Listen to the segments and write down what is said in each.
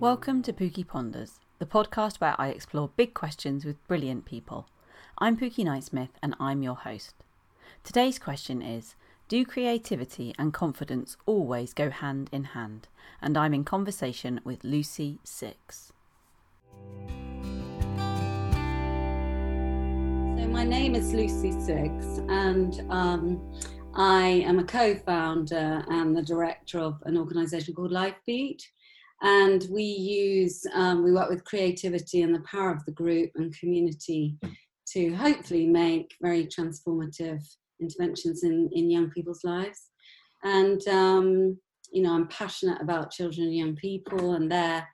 Welcome to Pookie Ponders, the podcast where I explore big questions with brilliant people. I'm Pookie Nightsmith and I'm your host. Today's question is Do creativity and confidence always go hand in hand? And I'm in conversation with Lucy Six. So, my name is Lucy Six, and um, I am a co founder and the director of an organization called Lifebeat and we use um, we work with creativity and the power of the group and community to hopefully make very transformative interventions in, in young people's lives. And um, you know i'm passionate about children and young people and their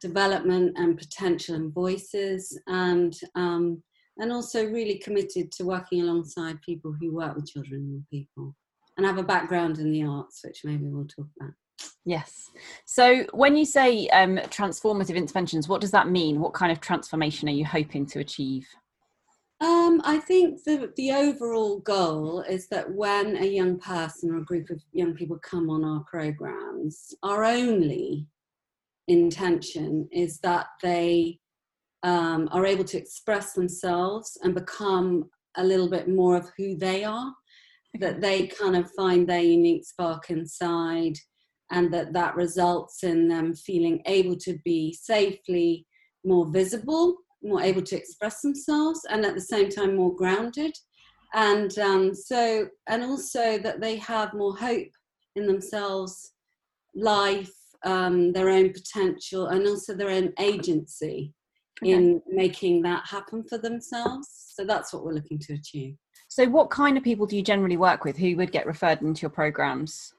development and potential and voices. And um, and also really committed to working alongside people who work with children and young people and have a background in the arts which maybe we'll talk about Yes. So when you say um, transformative interventions, what does that mean? What kind of transformation are you hoping to achieve? Um, I think the, the overall goal is that when a young person or a group of young people come on our programs, our only intention is that they um, are able to express themselves and become a little bit more of who they are, that they kind of find their unique spark inside and that that results in them feeling able to be safely more visible, more able to express themselves, and at the same time more grounded. And um, so, and also that they have more hope in themselves, life, um, their own potential, and also their own agency okay. in making that happen for themselves. So that's what we're looking to achieve. So, what kind of people do you generally work with who would get referred into your programs?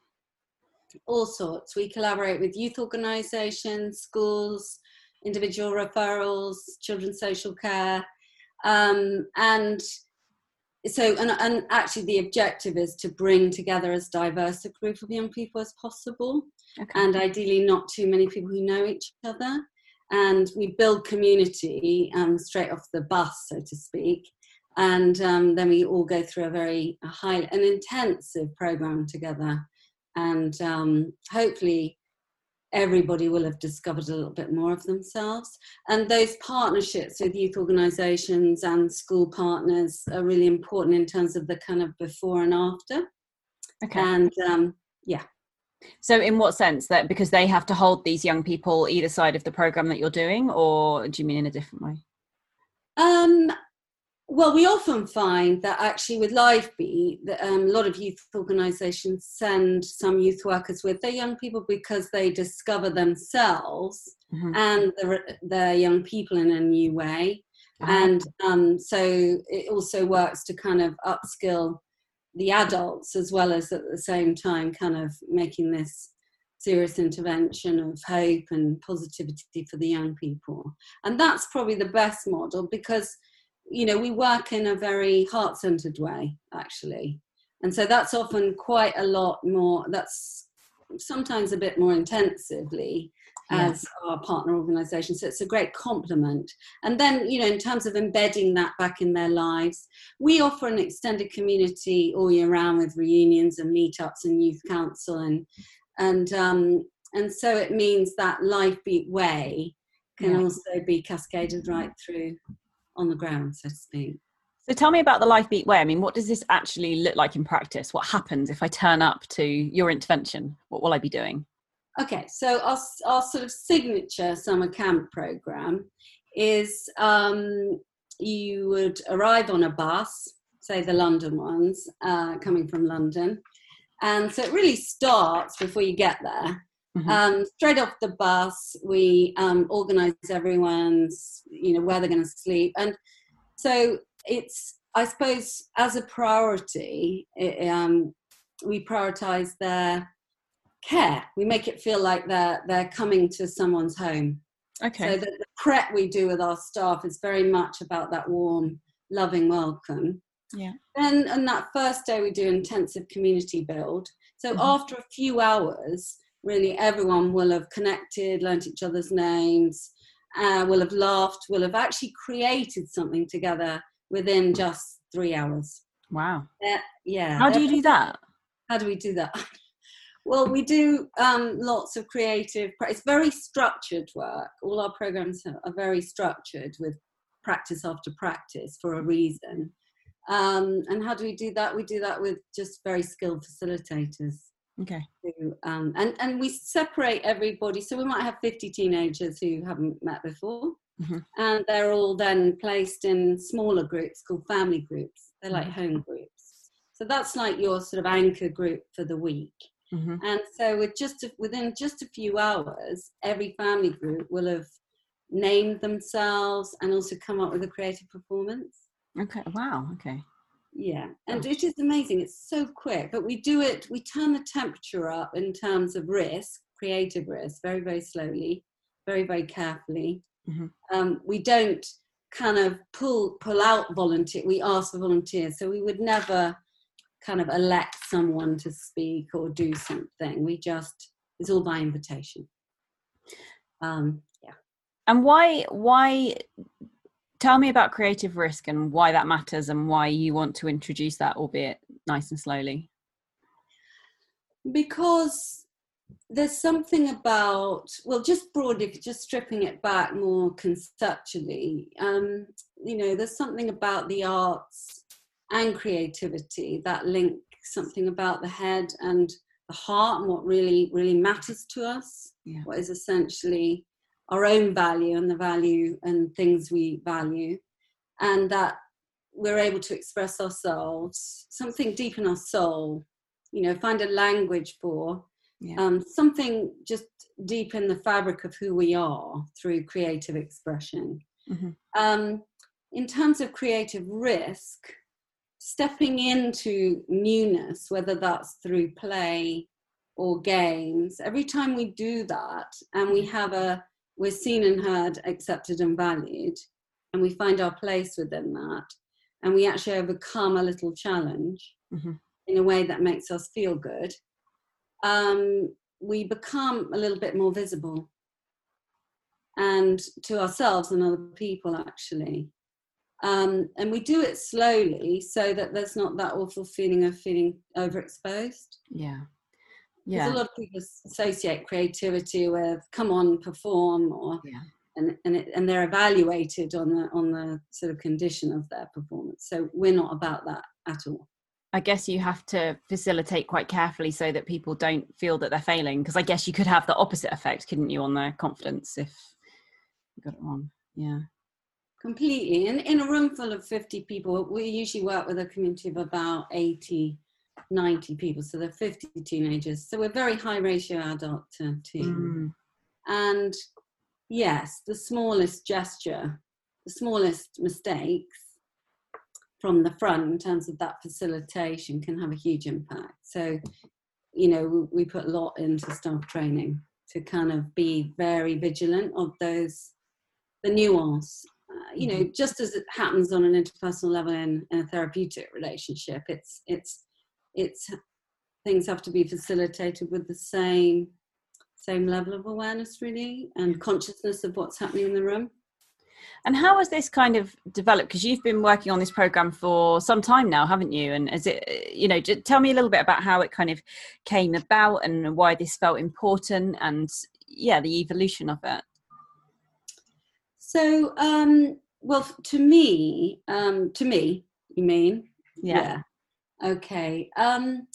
All sorts. We collaborate with youth organisations, schools, individual referrals, children's social care, um, and so and, and actually the objective is to bring together as diverse a group of young people as possible, okay. and ideally not too many people who know each other. And we build community um, straight off the bus, so to speak. And um, then we all go through a very a high, an intensive program together and um, hopefully everybody will have discovered a little bit more of themselves. And those partnerships with youth organisations and school partners are really important in terms of the kind of before and after. Okay. And um, yeah. So, in what sense that because they have to hold these young people either side of the program that you're doing, or do you mean in a different way? Um, well, we often find that actually with Lifebeat, um, a lot of youth organisations send some youth workers with their young people because they discover themselves mm-hmm. and their young people in a new way. Uh-huh. And um, so it also works to kind of upskill the adults as well as at the same time kind of making this serious intervention of hope and positivity for the young people. And that's probably the best model because you know, we work in a very heart centered way, actually. And so that's often quite a lot more, that's sometimes a bit more intensively as our partner organization. So it's a great complement. And then, you know, in terms of embedding that back in their lives, we offer an extended community all year round with reunions and meetups and youth council and and um and so it means that Lifebeat way can yeah. also be cascaded right through on the ground, so to speak. So tell me about the Lifebeat Way. I mean, what does this actually look like in practice? What happens if I turn up to your intervention? What will I be doing? Okay, so our, our sort of signature summer camp program is um, you would arrive on a bus, say the London ones, uh, coming from London. And so it really starts before you get there. Mm-hmm. Um, straight off the bus, we um, organize everyone's, you know, where they're going to sleep, and so it's, I suppose, as a priority, it, um, we prioritize their care. We make it feel like they're they're coming to someone's home. Okay. So the, the prep we do with our staff is very much about that warm, loving welcome. Yeah. Then on that first day, we do intensive community build. So mm-hmm. after a few hours, really everyone will have connected, learnt each other's names, uh, will have laughed, will have actually created something together within just three hours. Wow. Uh, yeah. How do you do that? How do we do that? well, we do um, lots of creative. It's very structured work. All our programs are very structured with practice after practice for a reason. Um, and how do we do that? We do that with just very skilled facilitators. Okay. Who, um, and and we separate everybody. So we might have 50 teenagers who haven't met before, mm-hmm. and they're all then placed in smaller groups called family groups. They're like mm-hmm. home groups. So that's like your sort of anchor group for the week. Mm-hmm. And so with just a, within just a few hours, every family group will have named themselves and also come up with a creative performance. Okay. Wow. Okay. Yeah, and it is amazing. It's so quick, but we do it. We turn the temperature up in terms of risk, creative risk, very very slowly, very very carefully. Mm-hmm. Um, we don't kind of pull pull out volunteer. We ask for volunteers, so we would never kind of elect someone to speak or do something. We just it's all by invitation. Um, yeah. And why why tell me about creative risk and why that matters and why you want to introduce that, albeit nice and slowly. Because there's something about well just broadly just stripping it back more conceptually um, you know there's something about the arts and creativity that link something about the head and the heart and what really really matters to us yeah. what is essentially our own value and the value and things we value and that we're able to express ourselves something deep in our soul you know find a language for yeah. um, something just deep in the fabric of who we are through creative expression mm-hmm. um, in terms of creative risk stepping into newness, whether that's through play or games, every time we do that and we have a, we're seen and heard, accepted and valued, and we find our place within that, and we actually overcome a little challenge mm-hmm. in a way that makes us feel good, um, we become a little bit more visible and to ourselves and other people actually um, and we do it slowly so that there's not that awful feeling of feeling overexposed. Yeah. Yeah. a lot of people associate creativity with come on, perform or yeah. and and, it, and they're evaluated on the on the sort of condition of their performance. So we're not about that at all. I guess you have to facilitate quite carefully so that people don't feel that they're failing. Because I guess you could have the opposite effect, couldn't you, on their confidence if you got it wrong. Yeah completely. And in a room full of 50 people, we usually work with a community of about 80, 90 people. So they're 50 teenagers. So we're very high ratio adult to team. Mm. And yes, the smallest gesture, the smallest mistakes from the front in terms of that facilitation can have a huge impact. So, you know, we, we put a lot into staff training to kind of be very vigilant of those the nuance uh, you know, mm-hmm. just as it happens on an interpersonal level in, in a therapeutic relationship, it's it's it's things have to be facilitated with the same same level of awareness really and consciousness of what's happening in the room and how has this kind of developed because you've been working on this program for some time now haven't you and is it you know tell me a little bit about how it kind of came about and why this felt important and yeah the evolution of it so, um, well, to me, um, to me, you mean? Yeah. yeah. Okay. Um,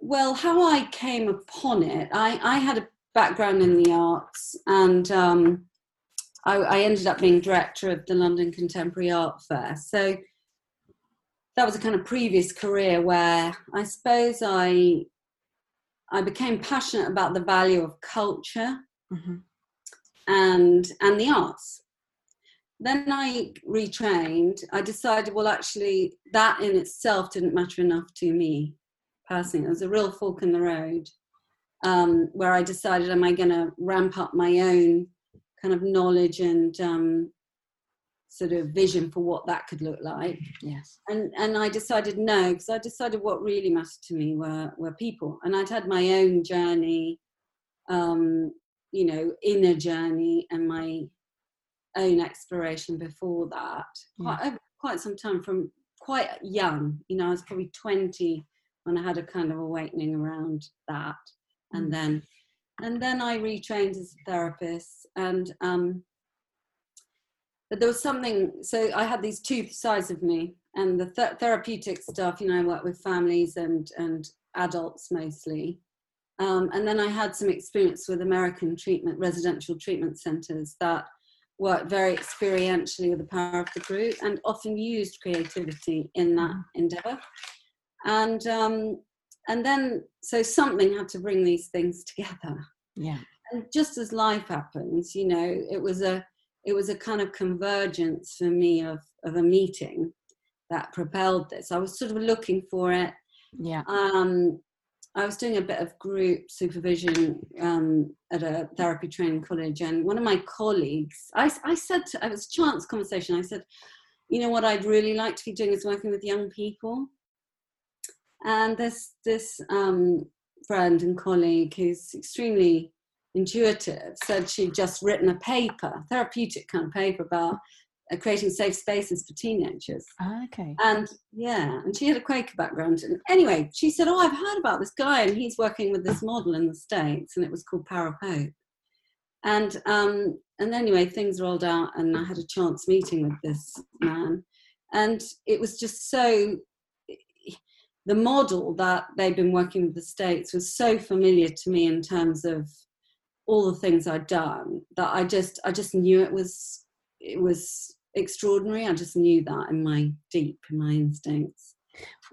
well, how I came upon it, I, I had a background in the arts and um, I, I ended up being director of the London Contemporary Art Fair. So that was a kind of previous career where I suppose I I became passionate about the value of culture. Mm-hmm and and the arts then i retrained. I decided well actually that in itself didn't matter enough to me personally. It was a real fork in the road um, where i decided am i going to ramp up my own kind of knowledge and um, sort of vision for what that could look like? Yes. And and i decided no because i decided what really mattered to me were were people. And i'd had my own journey um, you know inner journey and my own exploration before that quite, quite some time from quite young you know i was probably 20 when I had a kind of awakening around that, and Mm. then and then I retrained as a therapist, and um, but there was something. So I had these two sides of me, and the th- therapeutic stuff. You know, I work with families and and adults mostly, um, and then I had some experience with American treatment residential treatment centres that worked very experientially with the power of the group and often used creativity in that endeavour. And um, and then so something had to bring these things together Yeah. and just as life happens you know it was a it was a kind of convergence for me of of a meeting that propelled this i was sort of looking for it Yeah. um i was doing a bit of group supervision um, at a therapy training college and one of my colleagues i, I said to, it was a chance conversation i said you know what i'd really like to be doing is working with young people. And this this um, friend and colleague who's extremely intuitive said she'd just written a paper, therapeutic kind of paper about creating safe spaces for teenagers. Ah, okay. And yeah, and she had a Quaker background. And anyway, she said, "Oh, I've heard about this guy, and he's working with this model in the states, and it was called Power of Hope." And um, and anyway, things rolled out, and I had a chance meeting with this man, and it was just so. The model that they'd been working with the states was so familiar to me in terms of all the things I'd done that I just I just knew it was it was extraordinary. I just knew that in my deep in my instincts.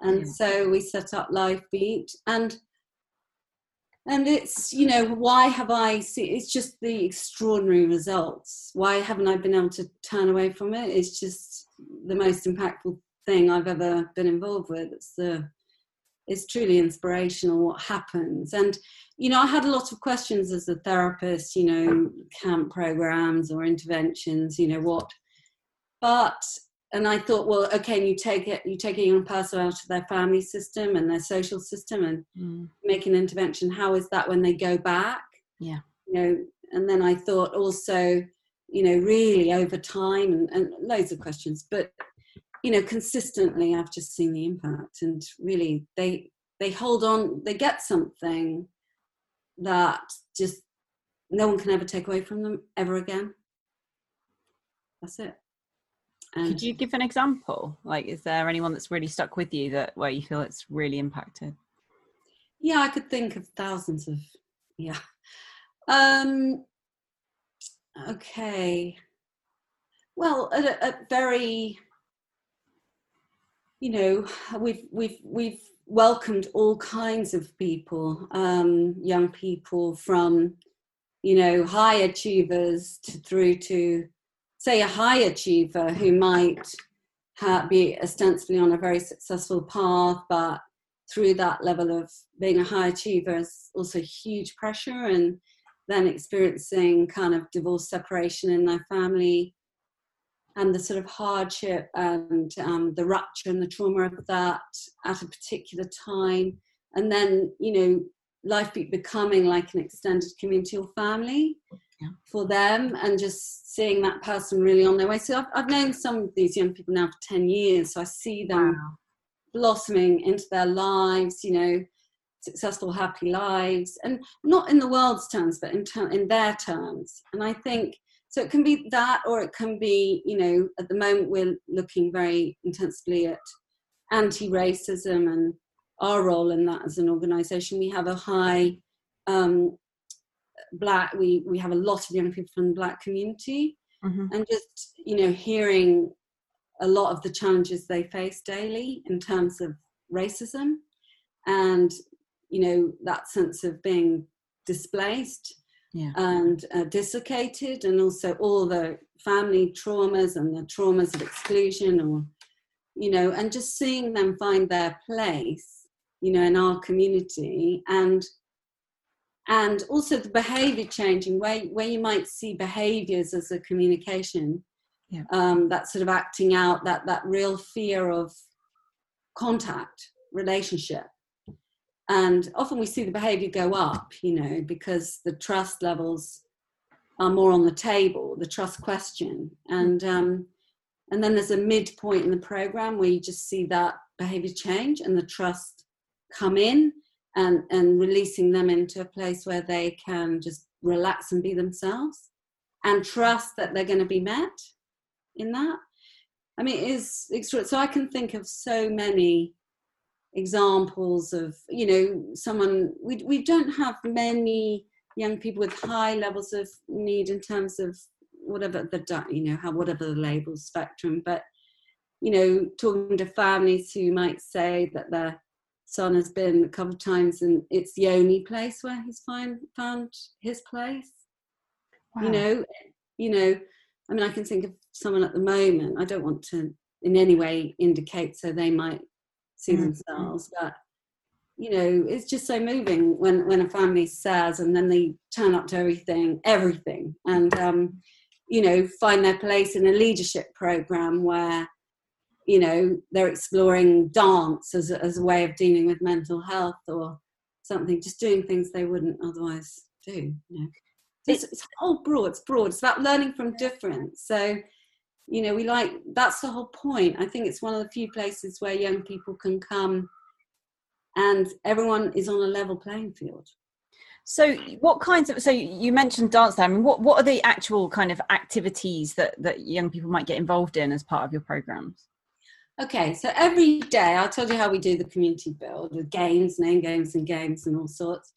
And Yeah. so we set up Live Beat and and it's you know why have I see it's just the extraordinary results. Why haven't I been able to turn away from it? It's just the most impactful thing I've ever been involved with. It's the it's truly inspirational what happens and you know i had a lot of questions as a therapist you know camp programs or interventions you know what but and i thought well okay you take it you take a young person out of their family system and their social system and Mm. make an intervention how is that when they go back Yeah. you know and then i thought also you know really over time and, and loads of questions but you know consistently i've just seen the impact and really they they hold on they get something that just no one can ever take away from them ever again that's it and Could you give an example? Like, is there anyone that's really stuck with you that where you feel it's really impacted? yeah i could think of thousands of yeah um okay well at a, at very you know we've we've we've welcomed all kinds of people um young people from you know high achievers to, through to say a high achiever who might be ostensibly on a very successful path but through that level of being a high achiever is also huge pressure and then experiencing kind of divorce separation in their family and the sort of hardship and um, the rupture and the trauma of that at a particular time. And then you know life becoming like an extended community or family Yeah. for them and just seeing that person really on their way so I've, I've known some of these young people now for 10 years so i see them blossoming into their lives, you know, successful, happy lives, and not in the world's terms, but in ter- in their terms. And I think so. It can be that, or it can be, you know, at the moment we're looking very intensively at anti-racism and our role in that as an organisation. We have a high um, black. We we have a lot of young people from the black community, hmm and just you know hearing a lot of the challenges they face daily in terms of racism and you know that sense of being displaced Yeah. and uh, dislocated and also all the family traumas and the traumas of exclusion or you know and just seeing them find their place you know in our community and and also the behavior changing where where you might see behaviors as a communication. Yeah. um, that sort of acting out that that real fear of contact relationship. And often we see the behavior go up you know because the trust levels are more on the table the trust question. And um, and then there's a midpoint in the program where you just see that behavior change and the trust come in and and releasing them into a place where they can just relax and be themselves and trust that they're going to be met in that. I mean it is extra so i can think of so many examples of you know someone we, we don't have many young people with high levels of need in terms of whatever the you know how whatever the label spectrum but you know talking to families who might say that their son has been a couple of times and it's the only place where he's find, found his place wow. you know you know i mean i can think of someone at the moment i don't want to in any way indicate so they might see mm-hmm. themselves but you know it's just so moving when when a family says and then they turn up to everything everything and um you know find their place in a leadership program where you know they're exploring dance as a, as a way of dealing with mental health or something just doing things they wouldn't otherwise do you know. It's, it's all broad it's broad it's about learning from difference. So you know we like that's the whole point. I think it's one of the few places where young people can come and everyone is on a level playing field. So what kinds of so you mentioned dance there i mean what, what are the actual kind of activities that that young people might get involved in as part of your programs okay so every day i'll tell you how we do the community build with games name games and games and all sorts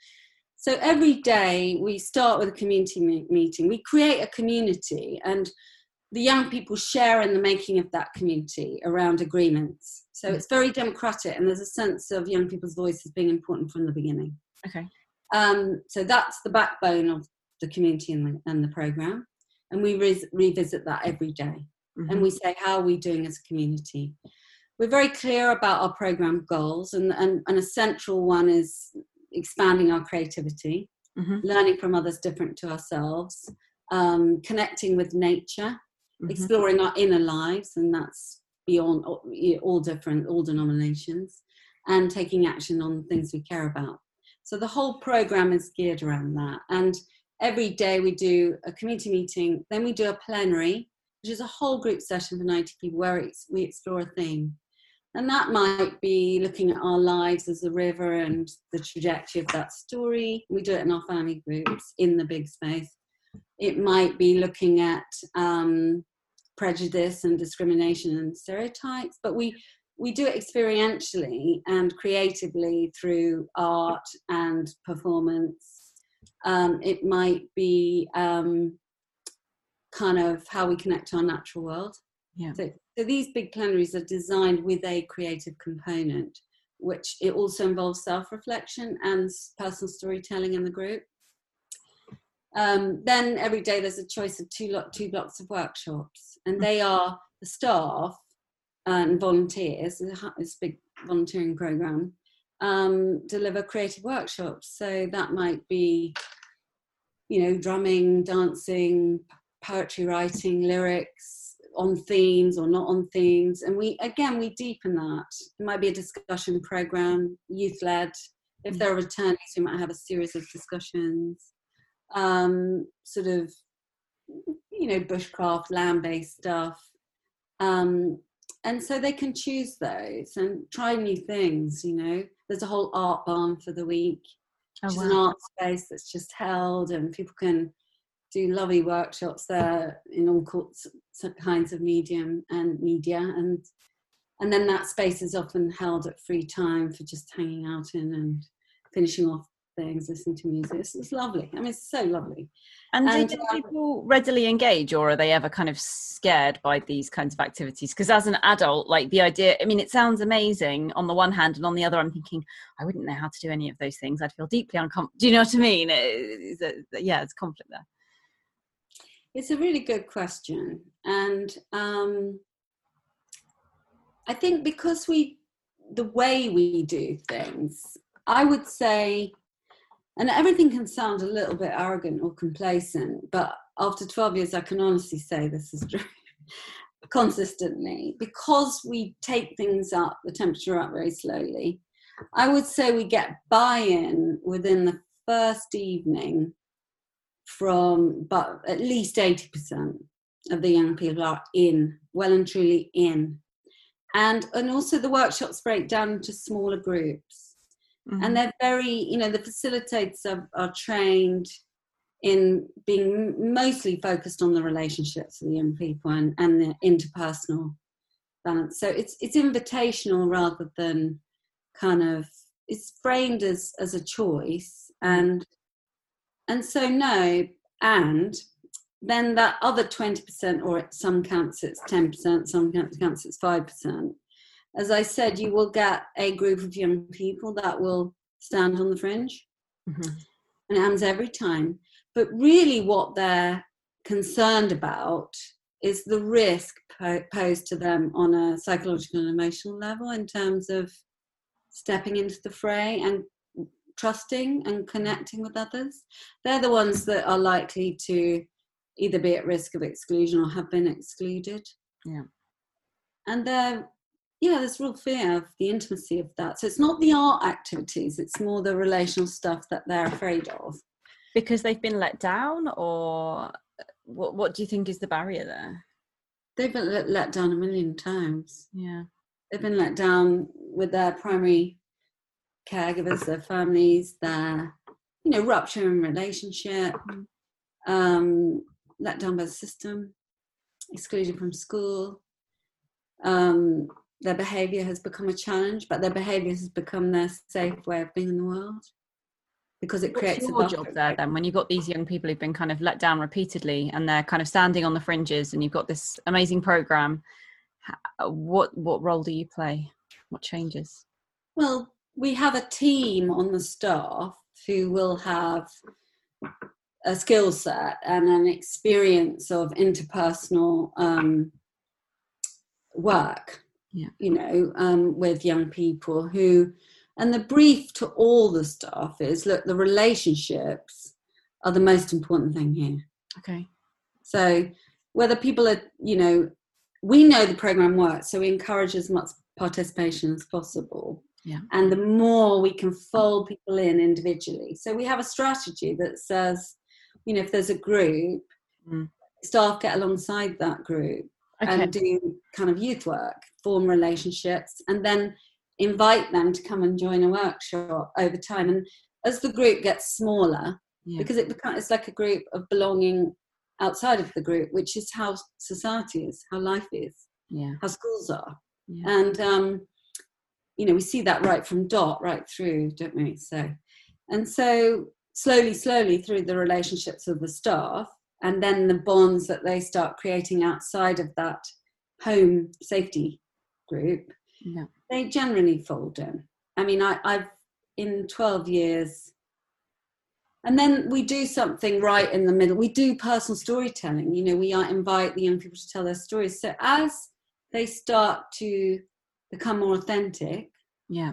so every day we start with a community meeting we create a community and the young people share in the making of that community around agreements. So it's very democratic, and there's a sense of young people's voices being important from the beginning. Okay. Um, so that's the backbone of the community and the, and the program, and we re- revisit that every day. Mm-hmm. and we say how are we doing as a community. We're very clear about our program goals, and, and, and a central one is expanding our creativity, mm-hmm. learning from others different to ourselves, um, connecting with nature mm-hmm. exploring our inner lives, and that's beyond all different, all denominations, and taking action on things we care about. So the whole program is geared around that. And every day we do a community meeting, then we do a plenary, which is a whole group session for 90 people where we explore a theme. And that might be looking at our lives as a river and the trajectory of that story. We do it in our family groups in the big space. It might be looking at um, prejudice and discrimination and stereotypes, but we we do it experientially and creatively through art and performance. Um, it might be um, kind of how we connect to our natural world. Yeah. So, so these big plenaries are designed with a creative component, which it also involves self-reflection and personal storytelling in the group. Um, then every day there's a choice of two, lo- two blocks of workshops, and they are the staff and volunteers. It's a big volunteering program. Um, deliver creative workshops, so that might be, you know, drumming, dancing, poetry writing, lyrics on themes or not on themes, and we again we deepen that. It might be a discussion program, youth led. If there are attorneys, we might have a series of discussions um, sort of, you know, bushcraft, land based stuff. Um, and so they can choose those and try new things, you know. There's a whole art barn for the week, which oh, wow. is an art space that's just held, and people can do lovely workshops there in all kinds of medium and media and and then that space is often held at free time for just hanging out in and finishing off things, listening to music. It's, it's lovely. I mean, it's so lovely. And, and do um, people readily engage, or are they ever kind of scared by these kinds of activities? Because as an adult, like the idea, I mean, it sounds amazing on the one hand, and on the other, I'm thinking, I wouldn't know how to do any of those things. I'd feel deeply uncomfortable. Do you know what I mean? It, it, yeah, it's conflict there. It's a really good question, and um, I think because we, the way we do things, I would say and everything can sound a little bit arrogant or complacent, but after 12 years, I can honestly say this is true consistently because we take things up, the temperature up very slowly. I would say we get buy in within the first evening from but at least 80% of the young people are in, well and truly in. And, and also the workshops break down into smaller groups. mm-hmm. and they're very you know the facilitators are, are trained in being mostly focused on the relationships of the young people and, and the interpersonal balance so it's it's invitational rather than kind of it's framed as as a choice and and so no and then that other 20% or some counts it's 10% some counts it's 5% as i said you will get a group of young people that will stand on the fringe. Mm-hmm. and it happens every time. But really what they're concerned about is the risk posed to them on a psychological and emotional level in terms of stepping into the fray and trusting and mm. connecting with others. They're the ones that are likely to either be at risk of exclusion or have been excluded. Yeah. And they're, yeah, there's real fear of the intimacy of that. So it's not the art activities, it's more the relational stuff that they're afraid of. Because they've been let down, or uh, what, what do you think is the barrier there? They've been let, let down a million times. Yeah. They've been let down with their primary caregivers, their families, their, you know, rupture in relationship, mm. um, let down by the system, excluded from school. Um, their behavior has become a challenge, but their behavior has become their safe way of being in the world because it creates What's your job there then when you've got these young people who've been kind of let down repeatedly and they're kind of standing on the fringes and you've got this amazing program what what role do you play what changes well we have a team on the staff who will have a skill set and an experience of interpersonal um, work yeah. you know um, with young people who and the brief to all the staff is look, the relationships are the most important thing here. Okay. So whether people are, you know, we know the program works, so we encourage as much participation as possible. Yeah. And the more we can fold people in individually. So we have a strategy that says, you know, if there's a group, mm. staff get alongside that group okay. and do kind of youth work, form relationships, and then invite them to come and join a workshop over time. And as the group gets smaller, yeah. because it becomes it's like a group of belonging outside of the group, which is how society is, how life is, yeah. how schools are. Yeah. And um, you know, we see that right from dot right through, don't we? So and so slowly, slowly through the relationships of the staff and then the bonds that they start creating outside of that home safety group yeah. they generally fold in. I mean, I, I've in 12 years, and then we do something right in the middle. We do personal storytelling. You know, we invite the young people to tell their stories. So as they start to become more authentic, yeah,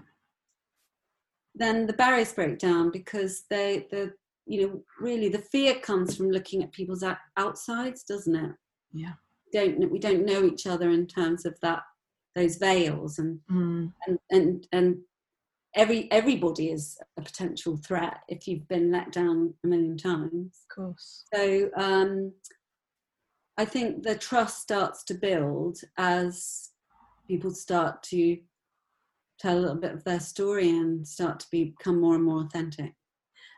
then the barriers break down because they the you know really the fear comes from looking at people's outsides, doesn't it? Yeah, don't we don't know each other in terms of that those veils and mm. and and and every everybody is a potential threat if you've been let down a million times of course so um i think the trust starts to build as people start to tell a little bit of their story and start to become more and more authentic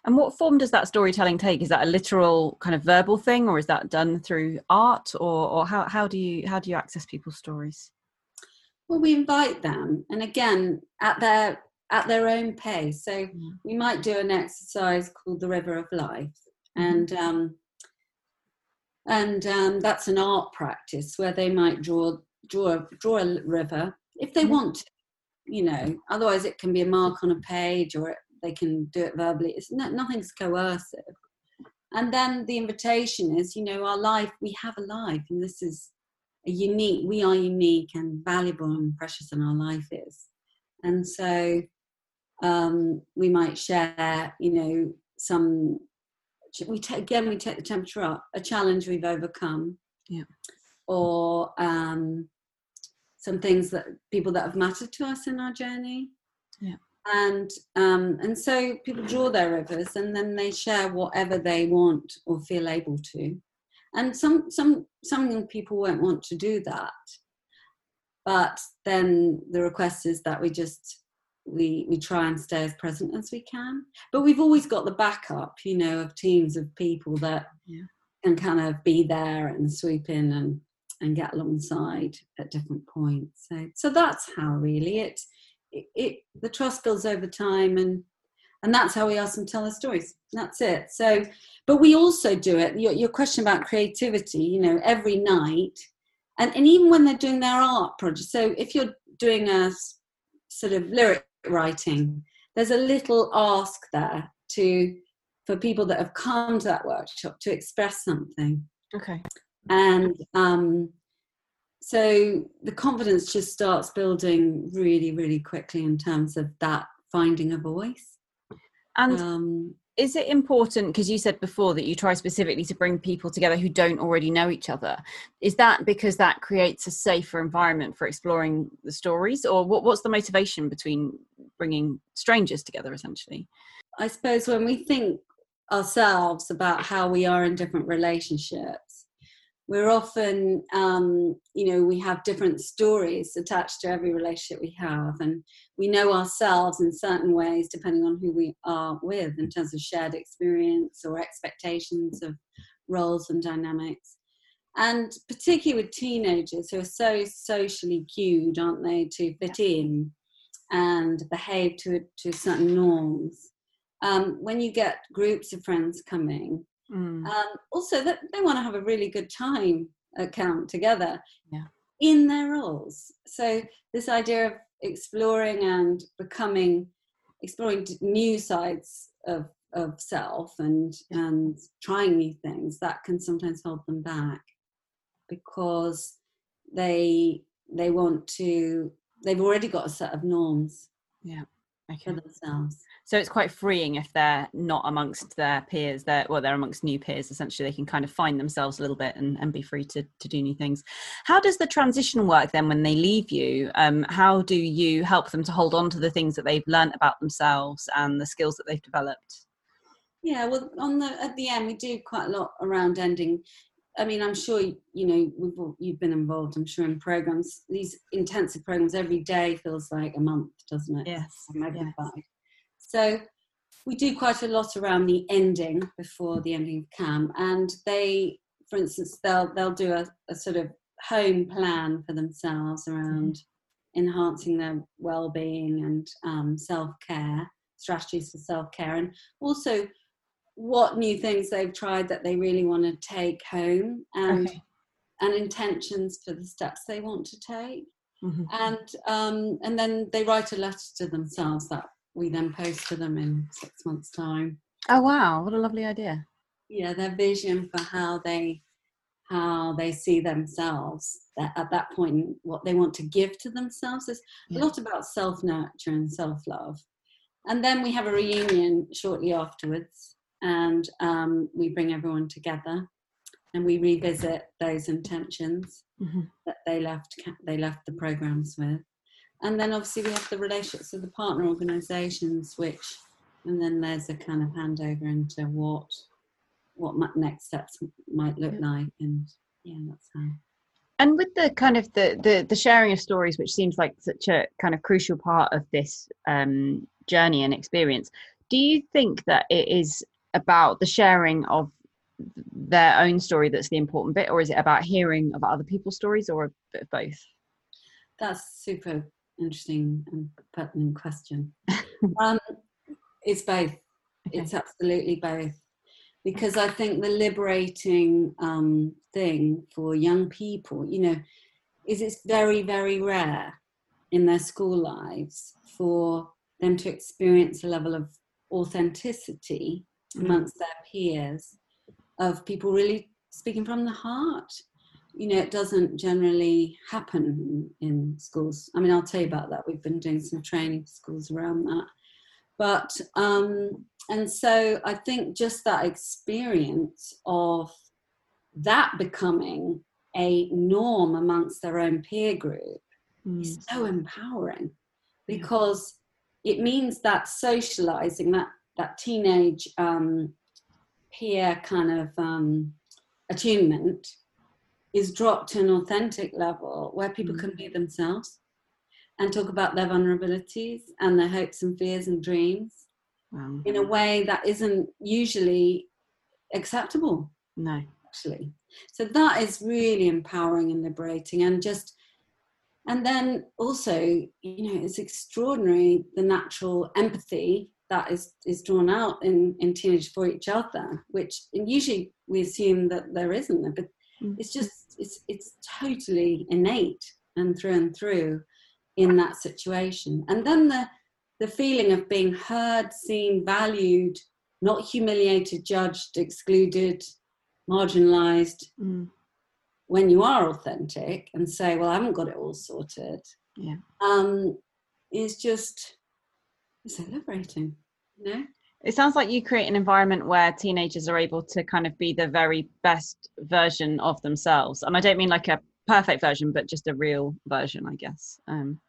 and what form does that storytelling take? Is that a literal kind of verbal thing, or is that done through art, or, or how, how do you how do you access people's stories? Well, we invite them, and again, at their at their own pace. So mm. we might do an exercise called the River of Life, mm. and um, and um, that's an art practice where they might draw draw a, draw a river if they mm. want to, you know. Otherwise, it can be a mark on a page, or they can do it verbally. It's no, nothing's coercive. And then the invitation is, you know, our life. We have a life, and this is a unique we are unique and valuable and precious in our life is and so um, we might share you know some we take again we take the temperature up a challenge we've overcome yeah or um, some things that people that have mattered to us in our journey. Yeah. And um, and so people draw their rivers and then they share whatever they want or feel able to. And some some some people won't want to do that. But then the request is that we just we we try and stay as present as we can. But we've always got the backup you know of teams of people that yeah. can kind of be there and sweep in and and get alongside at different points. So so that's how really it it, it the trust builds over time and and that's how we ask them to tell their stories. That's it. So but we also do it your, your question about creativity you know every night and, and even when they're doing their art project. So if you're doing a sort of lyric writing there's a little ask there to for people that have come to that workshop to express something. Okay and um so the confidence just starts building really really quickly in terms of that finding a voice. And um, is it important because you said before that you try specifically to bring people together who don't already know each other. Is that because that creates a safer environment for exploring the stories? Or what, what's the motivation between bringing strangers together essentially? I suppose when we think ourselves about how we are in different relationships we're often um, you know we have different stories attached to every relationship we have and we know ourselves in certain ways depending on who we are with in terms of shared experience or expectations of roles and dynamics. And particularly with teenagers who are so socially cued aren't they to fit in and behave to, to certain norms. Um, when you get groups of friends coming Mm. Um, also, that they want to have a really good time at camp together yeah. in their roles. So this idea of exploring and becoming, exploring new sides of of self and and trying new things that can sometimes hold them back because they they want to they've already got a set of norms yeah okay. for themselves so it's quite freeing if they're not amongst their peers they're well they're amongst new peers essentially they can kind of find themselves a little bit and, and be free to, to do new things how does the transition work then when they leave you um, how do you help them to hold on to the things that they've learned about themselves and the skills that they've developed yeah well on the at the end we do quite a lot around ending I mean, I'm sure you know we've all, you've been involved. I'm sure in programs, these intensive programs, every day feels like a month, doesn't it? Yes. Yes. So we do quite a lot around the ending before the ending of CAM, and they, for instance, they'll they'll do a, a sort of home plan for themselves around mm-hmm. enhancing their well-being and um, self-care strategies for self-care, and also what new things they've tried that they really want to take home and okay. and intentions for the steps they want to take. Mm-hmm. And um, and then they write a letter to themselves that we then post to them in six months' time. Oh wow, what a lovely idea. Yeah, their vision for how they how they see themselves that at that point what they want to give to themselves is yeah. a lot about self-nurture and self-love and then we have a reunion shortly afterwards and um, we bring everyone together and we revisit those intentions mm-hmm. that they left they left the programs with and then obviously we have the relationships with the partner organisations, which, and then there's a kind of handover into what what next steps might look like, and yeah, that's how. And with the kind of the, the the sharing of stories, which seems like such a kind of crucial part of this um, journey and experience, do you think that it is about the sharing of their own story that's the important bit, or is it about hearing about other people's stories, or a bit of both? That's super interesting and pertinent question. um, it's both. Okay. It's absolutely both. Because I think the liberating um, thing for young people, you know, is it's very, very rare in their school lives for them to experience a level of authenticity mm-hmm. amongst their peers of people really speaking from the heart you know, it doesn't generally happen in schools. I mean, I'll tell you about that. We've been doing some training schools around that. But, um, and so I think just that experience of that becoming a norm amongst their own peer group mm. is so empowering because it means that socializing, that, that teenage um, peer kind of um, attunement is dropped to an authentic level where people mm. can be themselves and talk about their vulnerabilities and their hopes and fears and dreams wow. in a way that isn't usually acceptable. No. Actually. So that is really empowering and liberating and just and then also, you know, it's extraordinary the natural empathy that is is drawn out in in teenagers for each other, which usually we assume that there isn't, but. It's just it's it's totally innate and through and through in that situation. And then the the feeling of being heard, seen, valued, not humiliated, judged, excluded, marginalized. Mm. When you are authentic and say, "Well, I haven't got it all sorted," yeah, um, is just it's liberating. You know. It sounds like you create an environment where teenagers are able to kind of be the very best version of themselves, and I don't mean like a perfect version, but just a real version, I guess. Um,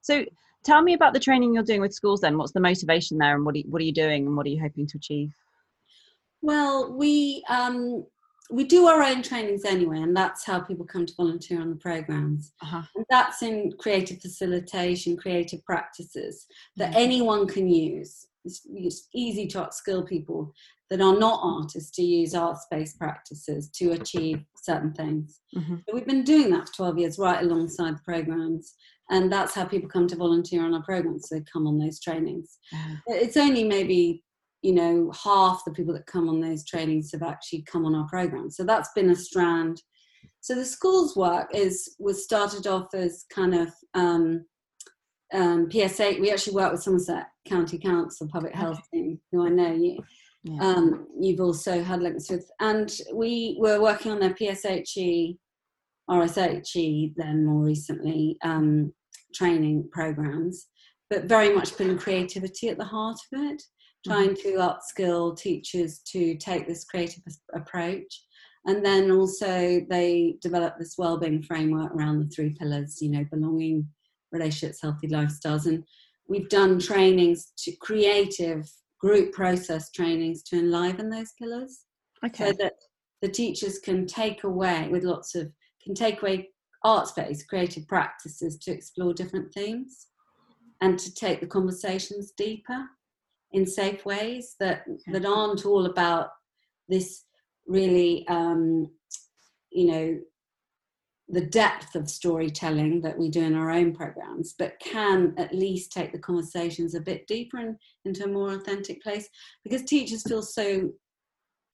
so tell me about the training you're doing with schools then. What's the motivation there and what are you, what are you doing and what are you hoping to achieve? Well, we um, we do our own trainings anyway, and that's how people come to volunteer on the programs. Uh-huh. And that's in creative facilitation, creative practices that mm-hmm. anyone can use. It's, it's, easy to upskill people that are not artists to use arts-based practices to achieve certain things. Mm-hmm. So we've been doing that for 12 years, right alongside the programs and that's how people come to volunteer on our programs so they come on those trainings yeah. it's only maybe you know half the people that come on those trainings have actually come on our program so that's been a strand so the schools work is was started off as kind of um, um, PSA. We actually work with Somerset County Council Public Health Team, who I know you. Yeah. Um, you've also had links with, and we were working on their PSHE, RSHE, then more recently, um, training programs, but very much putting creativity at the heart of it, mm-hmm. trying to upskill teachers to take this creative approach. And then also they develop this well-being framework around the three pillars, you know, belonging, relationships, healthy lifestyles. And we've done trainings to creative group process trainings to enliven those pillars. Okay. So that the teachers can take away with lots of can take away arts-based creative practices to explore different themes and to take the conversations deeper in safe ways that that aren't all about this really um, you know the depth of storytelling that we do in our own programs but can at least take the conversations a bit deeper and into a more authentic place. Because teachers feel so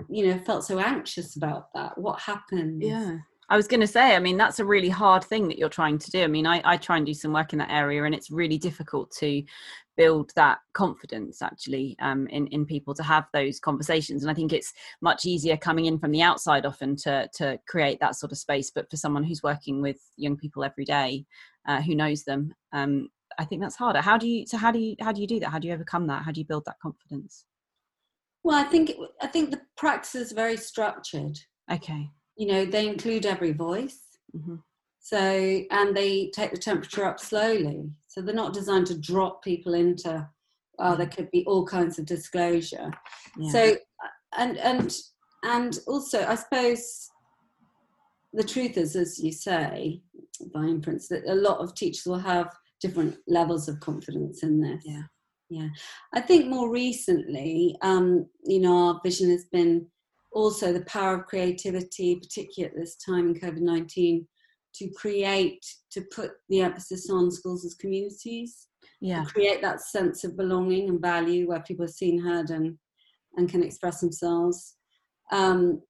you know felt so anxious about that. What happened? Yeah I was going to say, I mean, that's a really hard thing that you're trying to do. I mean, I, I try and do some work in that area, and it's really difficult to build that confidence actually um, in in people to have those conversations. And I think it's much easier coming in from the outside often to to create that sort of space. But for someone who's working with young people every day, uh, who knows them, um, I think that's harder. How do you? So how do you? How do you do that? How do you overcome that? How do you build that confidence? Well, I think I think the practice is very structured. Okay you know they include every voice. Mm-hmm. so and they take the temperature up slowly. So they're not designed to drop people into oh there could be all kinds of disclosure. Yeah. so and and and also i suppose the truth is as you say by inference that a lot of teachers will have different levels of confidence in this. Yeah. Yeah. I think more recently um you know our vision has been also the power of creativity, particularly at this time in COVID 19, to create, to put the emphasis on schools as communities. Yeah. create that sense of belonging and value where people are seen, heard, and, and can express themselves. Um,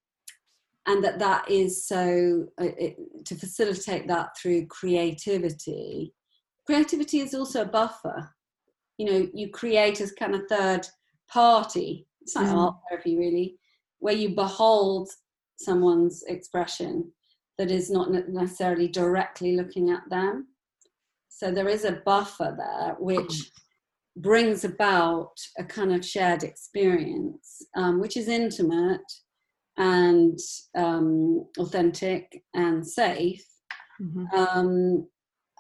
and that that is so uh, it, to facilitate that through creativity creativity is also a buffer you know you create as kind of third party it's like mm. art therapy really where you behold someone's expression that is not necessarily directly looking at them. So there is a buffer there which brings about a kind of shared experience, um, which is intimate and um, authentic and safe, mm-hmm. um,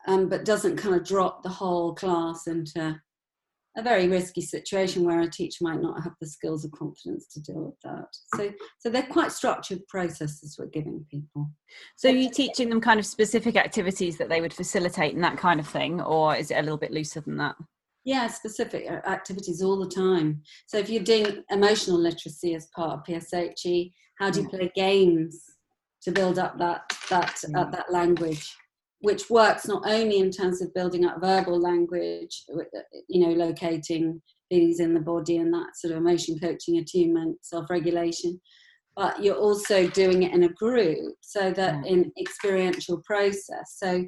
um but doesn't kind of drop the whole class into a very risky situation where a teacher might not have the skills or confidence to deal with that. So, so they're quite structured processes we're giving people. So, are you teaching them kind of specific activities that they would facilitate and that kind of thing, or is it a little bit looser than that? Yeah, specific uh, activities all the time. So, if you're doing emotional literacy as part of PSHE, how do you play games to build up that that uh, that language? Which works not only in terms of building up verbal language, you know, locating things in the body and that sort of emotion coaching, attunement, self regulation, but you're also doing it in a group so that in experiential process. So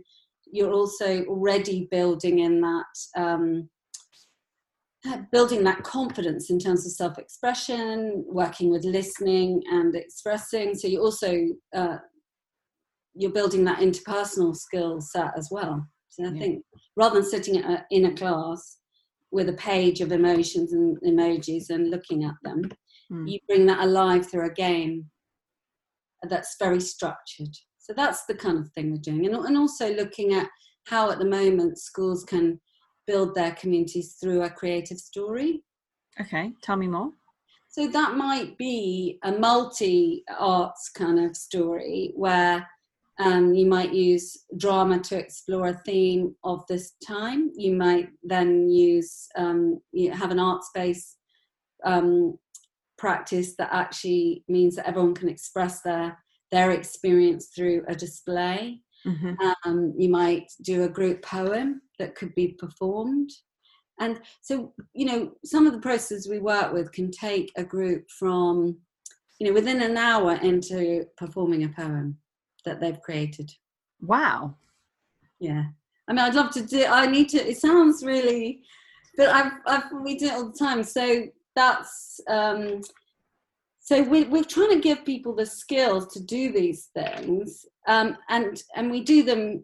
you're also already building in that. Um, building that confidence in terms of self-expression working with listening and expressing so you're also uh, you're building that interpersonal skill set as well. So I yeah. think rather than sitting a, in a class with a page of emotions and emojis and looking at them, mm. you bring that alive through a game that's very structured. So that's the kind of thing we're doing, and, and also looking at how at the moment schools can build their communities through a creative story. Okay, tell me more. So that might be a multi arts kind of story where um, you might use drama to explore a theme of this time. You might then use um, you have an art space um, practice that actually means that everyone can express their their experience through a display. Mm-hmm. Um, you might do a group poem that could be performed. And so, you know, some of the processes we work with can take a group from, you know, within an hour into performing a poem that they've created. Wow. Yeah. I mean, I'd love to do. I need to. It sounds really, but I've, I've we do it all the time. So that's um, so we're, we're trying to give people the skills to do these things, um, and and we do them.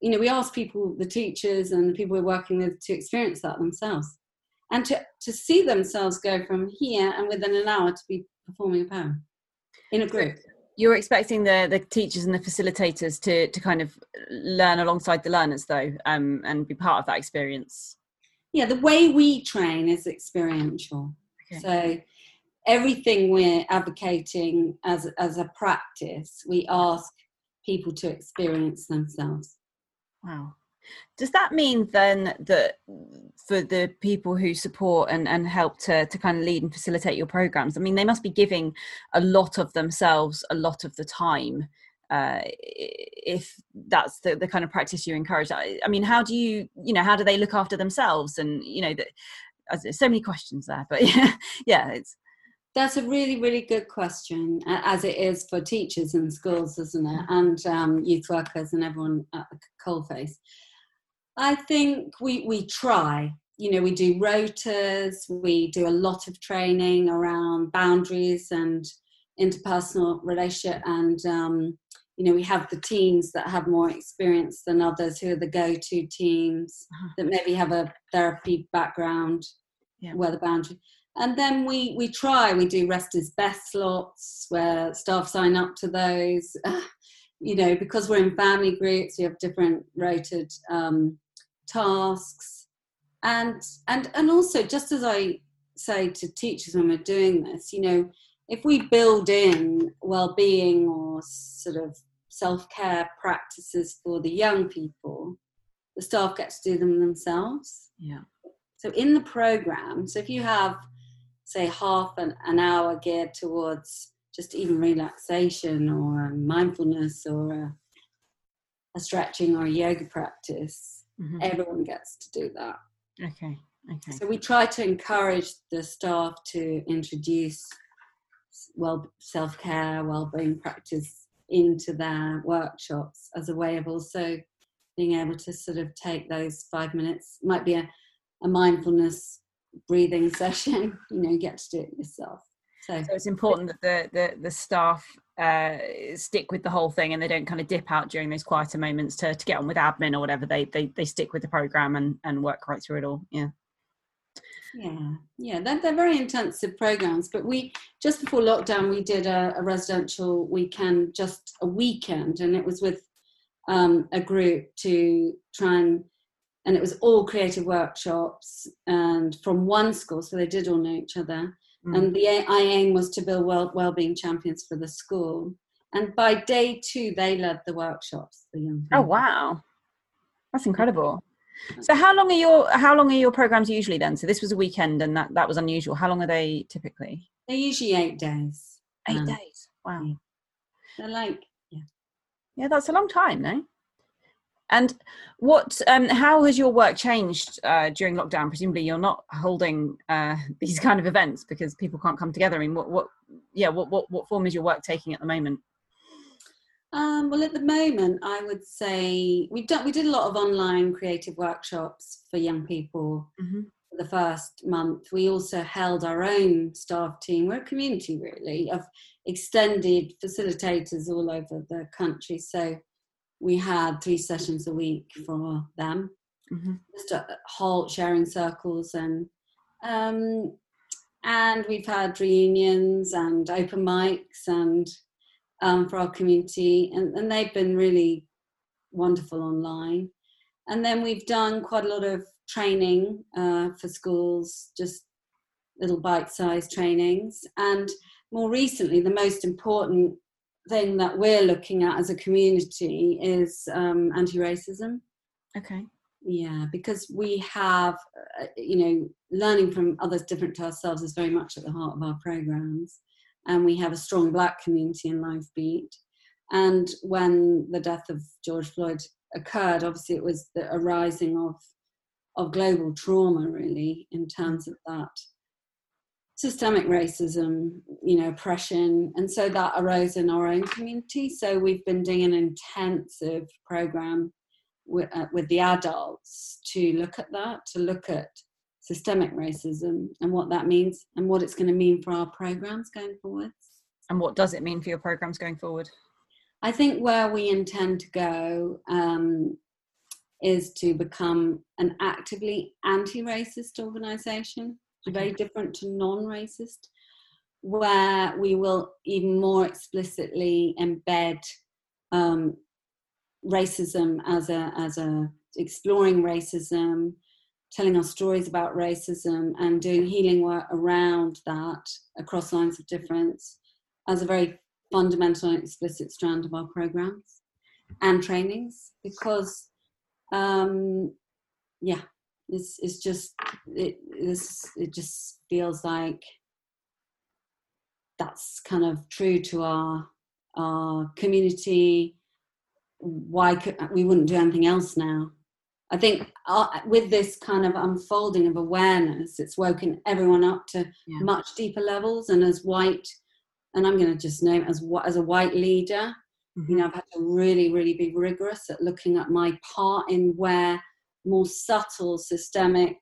You know, we ask people, the teachers and the people we're working with, to experience that themselves, and to to see themselves go from here and within an hour to be performing a poem in a group you're expecting the the teachers and the facilitators to to kind of learn alongside the learners though um, and be part of that experience? Yeah the way we train is experiential. Okay. so everything we're advocating as as a practice we ask people to experience themselves. Wow does that mean then that for the people who support and, and help to, to kind of lead and facilitate your programs, I mean, they must be giving a lot of themselves a lot of the time. Uh, if that's the, the kind of practice you encourage, I, I mean, how do you, you know, how do they look after themselves? And you know, that so many questions there, but yeah, yeah, it's that's a really, really good question, as it is for teachers in schools, isn't it? And um, youth workers and everyone at the coalface. I think we we try. You know, we do rotas, we do a lot of training around boundaries and interpersonal relationship, and um, you know, we have the teams that have more experience than others, who are the go-to teams uh-huh. that maybe have a therapy background, yeah. where the boundary. And then we we try. We do rest is best slots where staff sign up to those. you know, because we're in family groups, we have different rated um, tasks. And and and also just as i say to teachers when we're doing this you know if we build in well-being or sort of self-care practices for the young people the staff get to do them themselves. Yeah. So in the program so if you have say half an, an hour geared towards just even relaxation or mindfulness or a, a stretching or a yoga practice mm-hmm. everyone gets to do that. Okay okay. So we try to encourage the staff to introduce well self-care well-being practice into their workshops as a way of also being able to sort of take those five minutes. Might be a, a mindfulness breathing session you know you get to do it yourself so, so it's important that the the, the staff uh, stick with the whole thing and they don't kind of dip out during those quieter moments to, to get on with admin or whatever. They they they stick with the program and and work right through it all. Yeah. Yeah, yeah, they're, they're very intensive programs. But we just before lockdown, we did a, a residential weekend, just a weekend, and it was with um, a group to try and and it was all creative workshops and from one school, so they did all know each other. Mm. And the I aim was to build well well-being champions for the school. And by day two, they led the workshops. The young people. Oh wow, that's incredible. So how long are your how long are your programs usually then? So this was a weekend, and that that was unusual. How long are they typically? They're usually eight days. Eight um, days. Wow. They're like yeah. Yeah, that's a long time, no? And what? Um, how has your work changed uh, during lockdown? Presumably, you're not holding uh, these kind of events because people can't come together. I mean, what? What? Yeah. What? What? What form is your work taking at the moment? Um, well, at the moment, I would say we've done we did a lot of online creative workshops for young people mm-hmm. for the first month. We also held our own staff team. We're a community really of extended facilitators all over the country. So we had three sessions a week for them, mm-hmm. just a whole sharing circles and um, and we've had reunions and open mics and um, for our community, and, and they've been really wonderful online. And then we've done quite a lot of training uh, for schools, just little bite-sized trainings. And more recently, the most important thing that we're looking at as a community is um, anti-racism. Okay. Yeah, because we have, uh, you know, learning from others different to ourselves is very much at the heart of our programs and we have a strong black community in Lifebeat. And when the death of George Floyd occurred, obviously it was the arising of of global trauma, really, in terms of that systemic racism, you know, oppression, and so that arose in our own community. So we've been doing an intensive program with, uh, with the adults to look at that, to look at systemic racism and what that means and what it's going to mean for our programs going forwards. And what does it mean for your programs going forward? I think where we intend to go um, is to become an actively anti racist organisation. Very different to non racist, where we will even more explicitly embed um, racism as a, as a exploring racism telling our stories about racism and doing healing work around that across lines of difference as a very fundamental and explicit strand of our programs and trainings because um yeah it's it's just it this it just feels like that's kind of true to our our community why could we wouldn't do anything else now I think uh, with this kind of unfolding of awareness, it's woken everyone up to yeah. much deeper levels. And as white, and I'm going to just name as as a white leader, mm-hmm. you know, I've had to really, really be rigorous at looking at my part in where more subtle systemic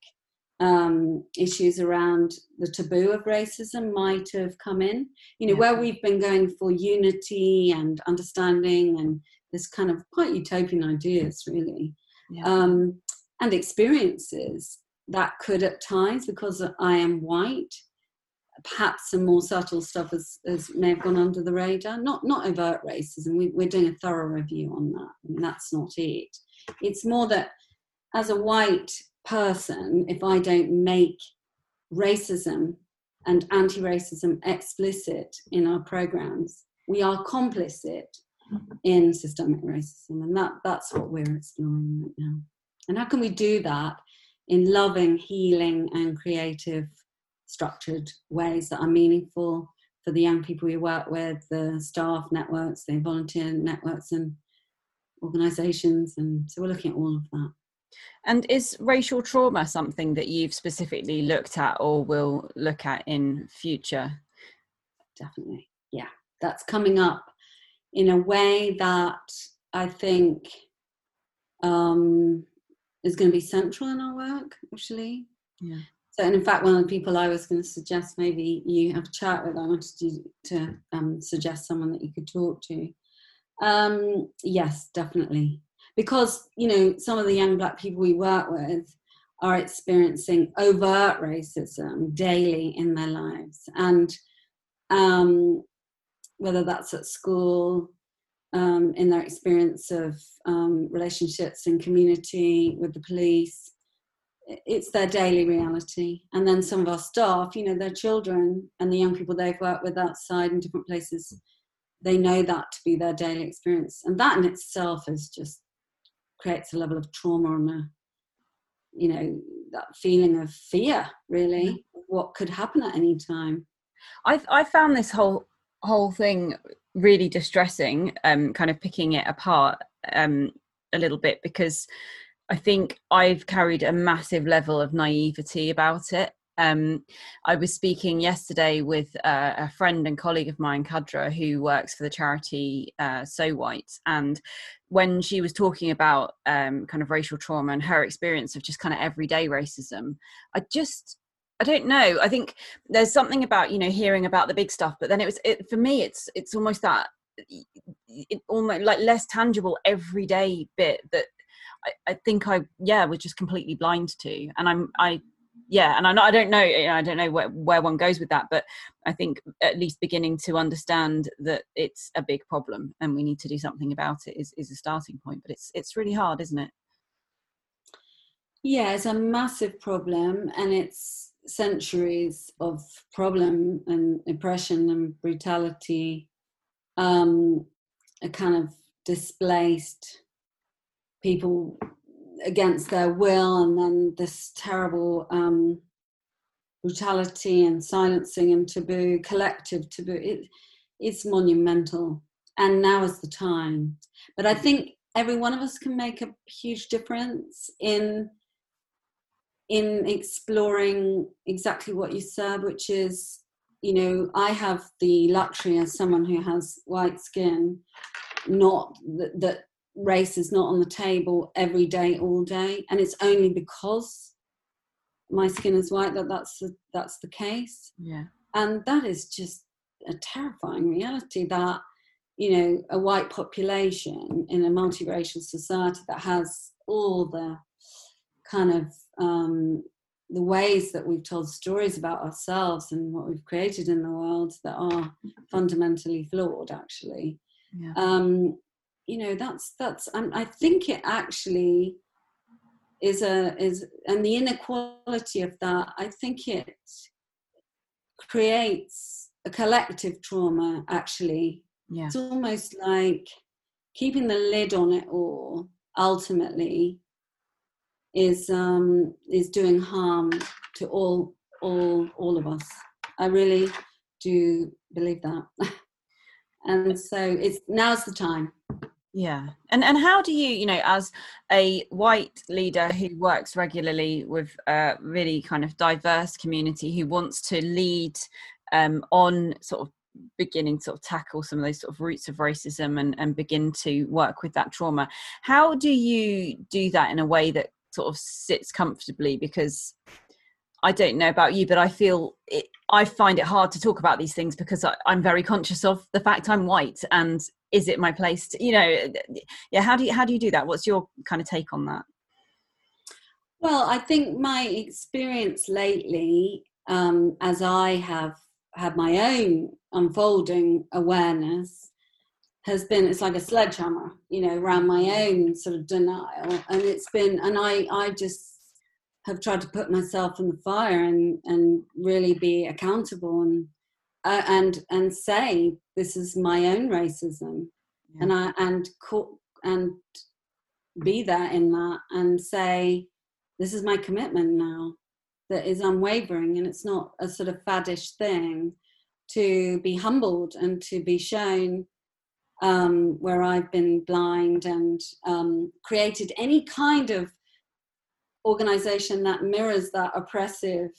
um, issues around the taboo of racism might have come in. You know, yeah. where we've been going for unity and understanding and this kind of quite utopian ideas, really yeah. um, and experiences that could at times, because I am white, perhaps some more subtle stuff has, has may have gone under the radar. Not not overt racism. We, we're doing a thorough review on that, and that's not it. It's more that as a white person, if I don't make racism and anti-racism explicit in our programs, we are complicit in systemic racism. And that that's what we're exploring right now. And how can we do that in loving healing and creative structured ways that are meaningful for the young people we work with the staff networks the volunteer networks and organizations? And so we're looking at all of that and is racial trauma something that you've specifically looked at or will look at in future definitely yeah that's coming up in a way that I think um, is going to be central in our work, actually. Yeah. So, and in fact, one of the people I was going to suggest maybe you have a chat with, I wanted to, to um, suggest someone that you could talk to. Um, yes, definitely. Because, you know, some of the young black people we work with are experiencing overt racism daily in their lives. And um, whether that's at school, um, in their experience of um, relationships and community with the police. It's their daily reality. And then some of our staff, you know, their children and the young people they've worked with outside in different places, they know that to be their daily experience. And that in itself is just creates a level of trauma and a, you know, that feeling of fear, really, what could happen at any time. I I found this whole whole thing really distressing. Um, kind of picking it apart um a little bit because I think I've carried a massive level of naivety about it. Um, I was speaking yesterday with uh, a friend and colleague of mine, Kadra, who works for the charity uh, So White, and when she was talking about um, kind of racial trauma and her experience of just kind of everyday racism, I just I don't know. I think there's something about you know hearing about the big stuff, but then it was it, for me. It's it's almost that it almost like less tangible everyday bit that I, I think I yeah was just completely blind to, and I'm I yeah, and I, I don't know I don't know where where one goes with that, but I think at least beginning to understand that it's a big problem and we need to do something about it is is a starting point. But it's it's really hard, isn't it? Yeah, it's a massive problem, and it's centuries of problem and oppression and brutality, um, a kind of displaced people against their will, and then this terrible um, brutality and silencing and taboo, collective taboo. It, it's monumental, and now is the time. But I think every one of us can make a huge difference in in exploring exactly what you said, which is, you know, I have the luxury as someone who has white skin, not that, that race is not on the table every day, all day, and it's only because my skin is white that that's the, that's the case. Yeah, and that is just a terrifying reality that you know a white population in a multiracial society that has all the kind of um, the ways that we've told stories about ourselves and what we've created in the world that are fundamentally flawed actually yeah. um, you know that's that's and i think it actually is a is and the inequality of that i think it creates a collective trauma actually yeah. it's almost like keeping the lid on it all ultimately is um, is doing harm to all all all of us. I really do believe that, and so it's now's the time. Yeah, and and how do you, you know, as a white leader who works regularly with a really kind of diverse community who wants to lead um, on sort of beginning to sort of tackle some of those sort of roots of racism and, and begin to work with that trauma. How do you do that in a way that sort of sits comfortably because I don't know about you, but I feel it, I find it hard to talk about these things because I, am very conscious of the fact I'm white and is it my place to, you know, yeah. How do you, how do you do that? What's your kind of take on that? Well, I think my experience lately, um, as I have had my own unfolding awareness, has been it's like a sledgehammer you know around my own sort of denial and it's been and i i just have tried to put myself in the fire and and really be accountable and uh, and and say this is my own racism yeah. and i and co- and be there in that and say this is my commitment now that is unwavering and it's not a sort of faddish thing to be humbled and to be shown um, where I've been blind and um, created any kind of organization that mirrors that oppressive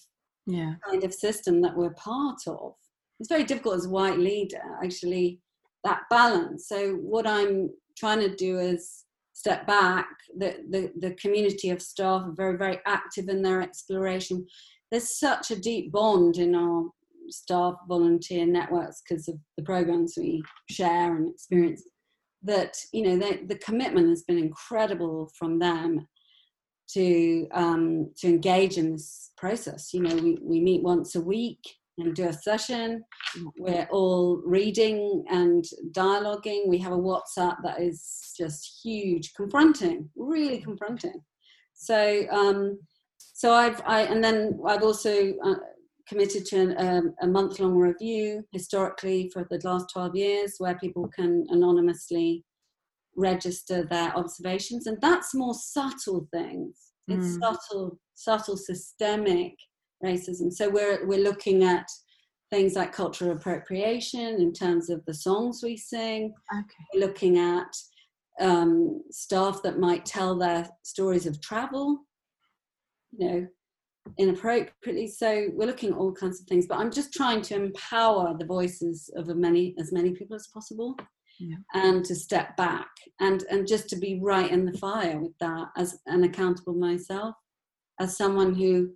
yeah. kind of system that we're part of. It's very difficult as a white leader, actually, that balance. So, what I'm trying to do is step back. The, the, the community of staff are very, very active in their exploration. There's such a deep bond in our staff volunteer networks because of the programs we share and experience that you know they, the commitment has been incredible from them to um, to engage in this process you know we, we meet once a week and do a session. We're all reading and dialoguing. We have a WhatsApp that is just huge, confronting, really confronting. So, um, so I've, I, and then I've also uh, committed to an, um, a month long review historically for the last 12 years where people can anonymously register their observations. And that's more subtle things. It's mm. subtle, subtle systemic racism. So we're we're looking at things like cultural appropriation in terms of the songs we sing. Okay. We're looking at um, staff that might tell their stories of travel, you know, inappropriately. So we're looking at all kinds of things. But I'm just trying to empower the voices of many as many people as possible. Yeah. and to step back and and just to be right in the fire with that as an accountable myself as someone who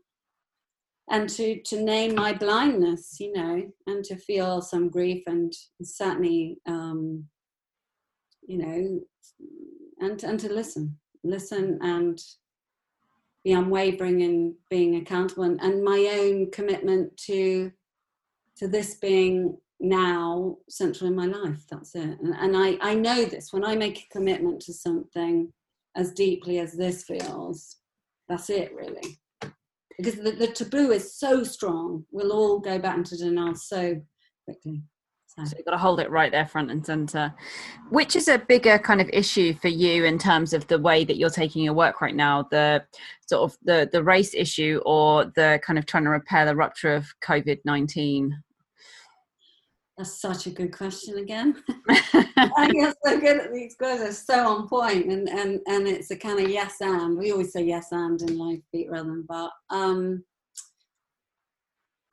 and to to name my blindness you know and to feel some grief and certainly um you know and and to listen listen and be unwavering in being accountable and, and my own commitment to to this being now central in my life that's it. And, and i i know this when i make a commitment to something as deeply as this feels that's it really because the, the taboo is so strong. We'll all go back into denial so quickly. So. so you've got to hold it right there front and center. Which is a bigger kind of issue for you in terms of the way that you're taking your work right now? The sort of the the race issue or the kind of trying to repair the rupture of COVID nineteen? That's such a good question again. I guess so good at these questions, so on point, and and and it's a kind of yes and. We always say yes and in life beat rather than but. Um,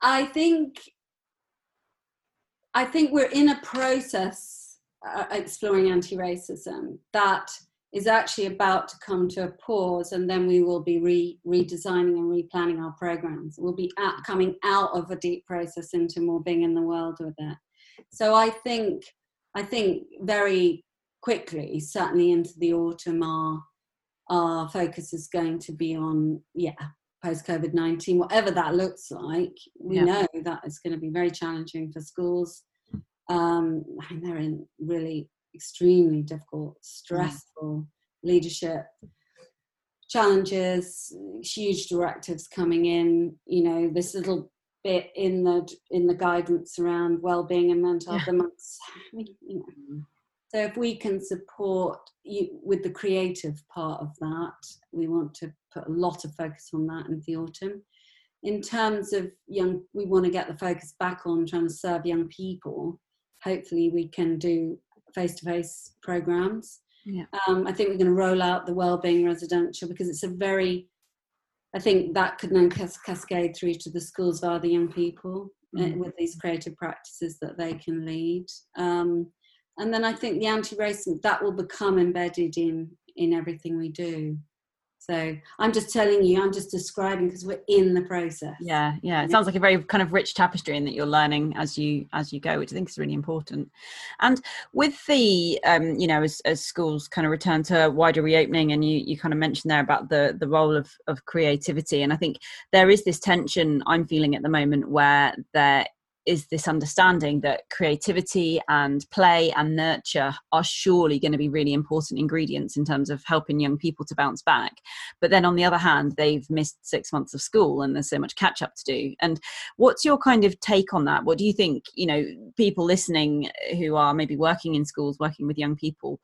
I think I think we're in a process uh, exploring anti-racism that is actually about to come to a pause, and then we will be re- redesigning and replanning our programs. We'll be at, coming out of a deep process into more being in the world with it. So I think I think very quickly, certainly into the autumn, our our focus is going to be on yeah post COVID nineteen, whatever that looks like. We yeah. know that it's going to be very challenging for schools. Um, and they're in really extremely difficult, stressful leadership challenges, huge directives coming in. You know, this little bit in the in the guidance around well-being and mental health amongst you know. Mm. so if we can support you with the creative part of that we want to put a lot of focus on that in the autumn in terms of young we want to get the focus back on trying to serve young people hopefully we can do face-to-face programs yeah. Um, I think we're going to roll out the wellbeing residential because it's a very I think that could then cascade through to the schools via the young people uh, mm. with these creative practices that they can lead. Um, and then I think the anti-racism that will become embedded in in everything we do. So I'm just telling you, I'm just describing because we're in the process. Yeah, yeah. It sounds like a very kind of rich tapestry in that you're learning as you as you go, which I think is really important. And with the um, you know, as, as schools kind of return to wider reopening and you you kind of mentioned there about the the role of of creativity. And I think there is this tension I'm feeling at the moment where there is this understanding that creativity and play and nurture are surely going to be really important ingredients in terms of helping young people to bounce back. But then on the other hand, they've missed six months of school and there's so much catch up to do. And what's your kind of take on that? What do you think, you know, people listening who are maybe working in schools, working with young people,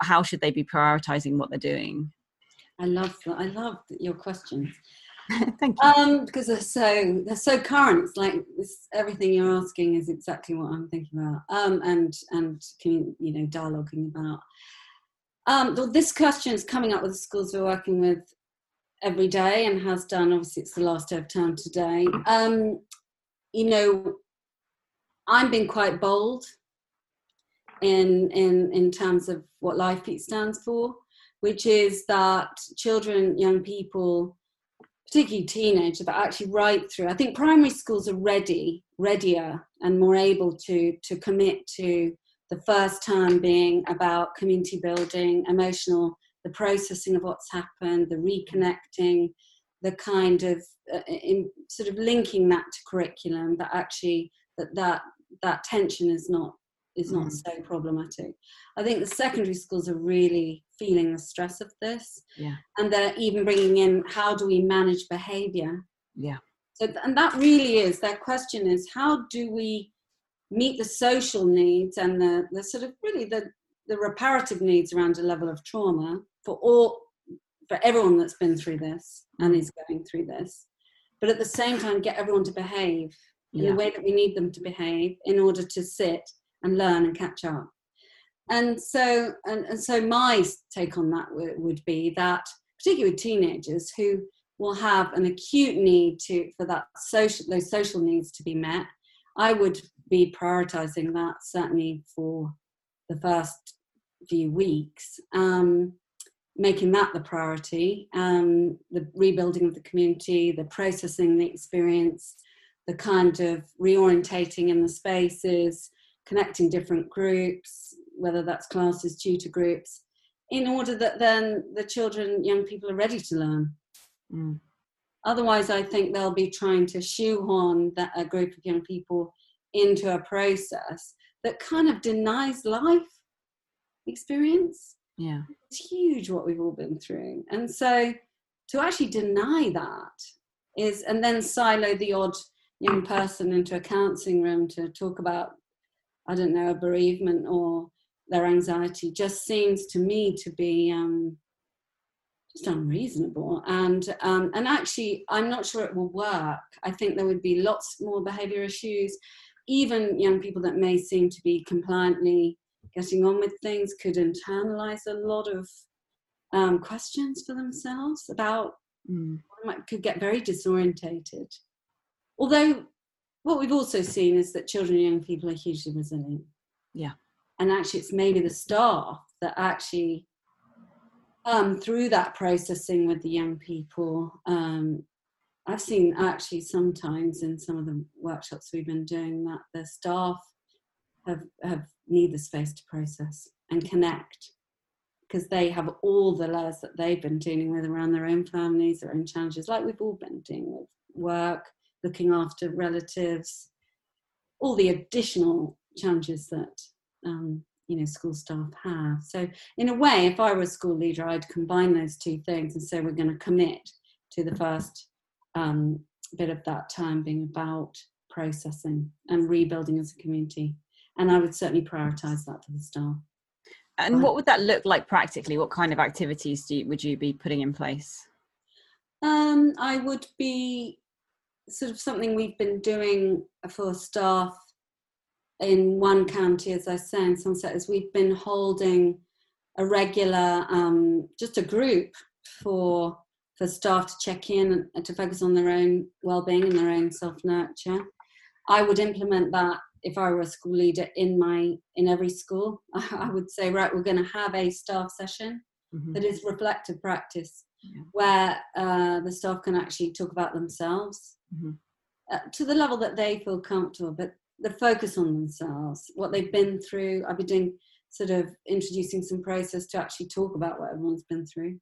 how should they be prioritizing what they're doing? I love I love your questions. Thank you. Um, because they're so they're so current. It's like this, everything you're asking is exactly what I'm thinking about. Um, and and you know dialoguing about. Um, well, this question is coming up with the schools we're working with every day and has done. Obviously, it's the last day of term today. Um, you know, I'm being quite bold in in in terms of what LifeBeat stands for, which is that children, young people particularly teenager, but actually right through. I think primary schools are ready, readier, and more able to to commit to the first term being about community building, emotional, the processing of what's happened, the reconnecting, the kind of uh, in sort of linking that to curriculum that actually that that that tension is not is not mm. so problematic. I think the secondary schools are really feeling the stress of this. Yeah. And they're even bringing in how do we manage behavior? Yeah. So, and that really is their question is how do we meet the social needs and the, the sort of really the, the reparative needs around a level of trauma for all for everyone that's been through this and is going through this but at the same time get everyone to behave in yeah. the way that we need them to behave in order to sit and learn and catch up. And so, and, and so my take on that w- would be that, particularly with teenagers who will have an acute need to for that social those social needs to be met, I would be prioritizing that certainly for the first few weeks. Um, making that the priority, um, the rebuilding of the community, the processing the experience, the kind of reorientating in the spaces, connecting different groups, whether that's classes, tutor groups, in order that then the children, young people are ready to learn. Mm. Otherwise, I think they'll be trying to shoehorn that a group of young people into a process that kind of denies life experience. Yeah. It's huge what we've all been through. And so to actually deny that is, and then silo the odd young person into a counselling room to talk about I don't know, a bereavement or their anxiety just seems to me to be um, just unreasonable. And um, and actually, I'm not sure it will work. I think there would be lots more behaviour issues. Even young people that may seem to be compliantly getting on with things could internalize a lot of um, questions for themselves about mm. could get very disorientated. Although what we've also seen is that children and young people are hugely resilient. Yeah. And actually, it's maybe the staff that actually, um, through that processing with the young people, um, I've seen actually sometimes in some of the workshops we've been doing that the staff have, have need the space to process and connect because they have all the layers that they've been dealing with around their own families, their own challenges, like we've all been dealing with work, looking after relatives, all the additional challenges that um, you know school staff have. So in a way, if I were a school leader, I'd combine those two things and say we're going to commit to the first um, bit of that time being about processing and rebuilding as a community. And I would certainly prioritise that for the staff. And what would that look like practically? What kind of activities you, would you be putting in place? Um, I would be sort of something we've been doing for staff in one county, as I say, in Somerset, is we've been holding a regular, um, just a group for for staff to check in and to focus on their own well-being and their own self-nurture. I would implement that if I were a school leader in my in every school. I would say, right, we're going to have a staff session mm-hmm. that is reflective practice, yeah. where uh, the staff can actually talk about themselves mm-hmm. uh, to the level that they feel comfortable, but the focus on themselves, what they've been through. I've been doing sort of introducing some process to actually talk about what everyone's been through.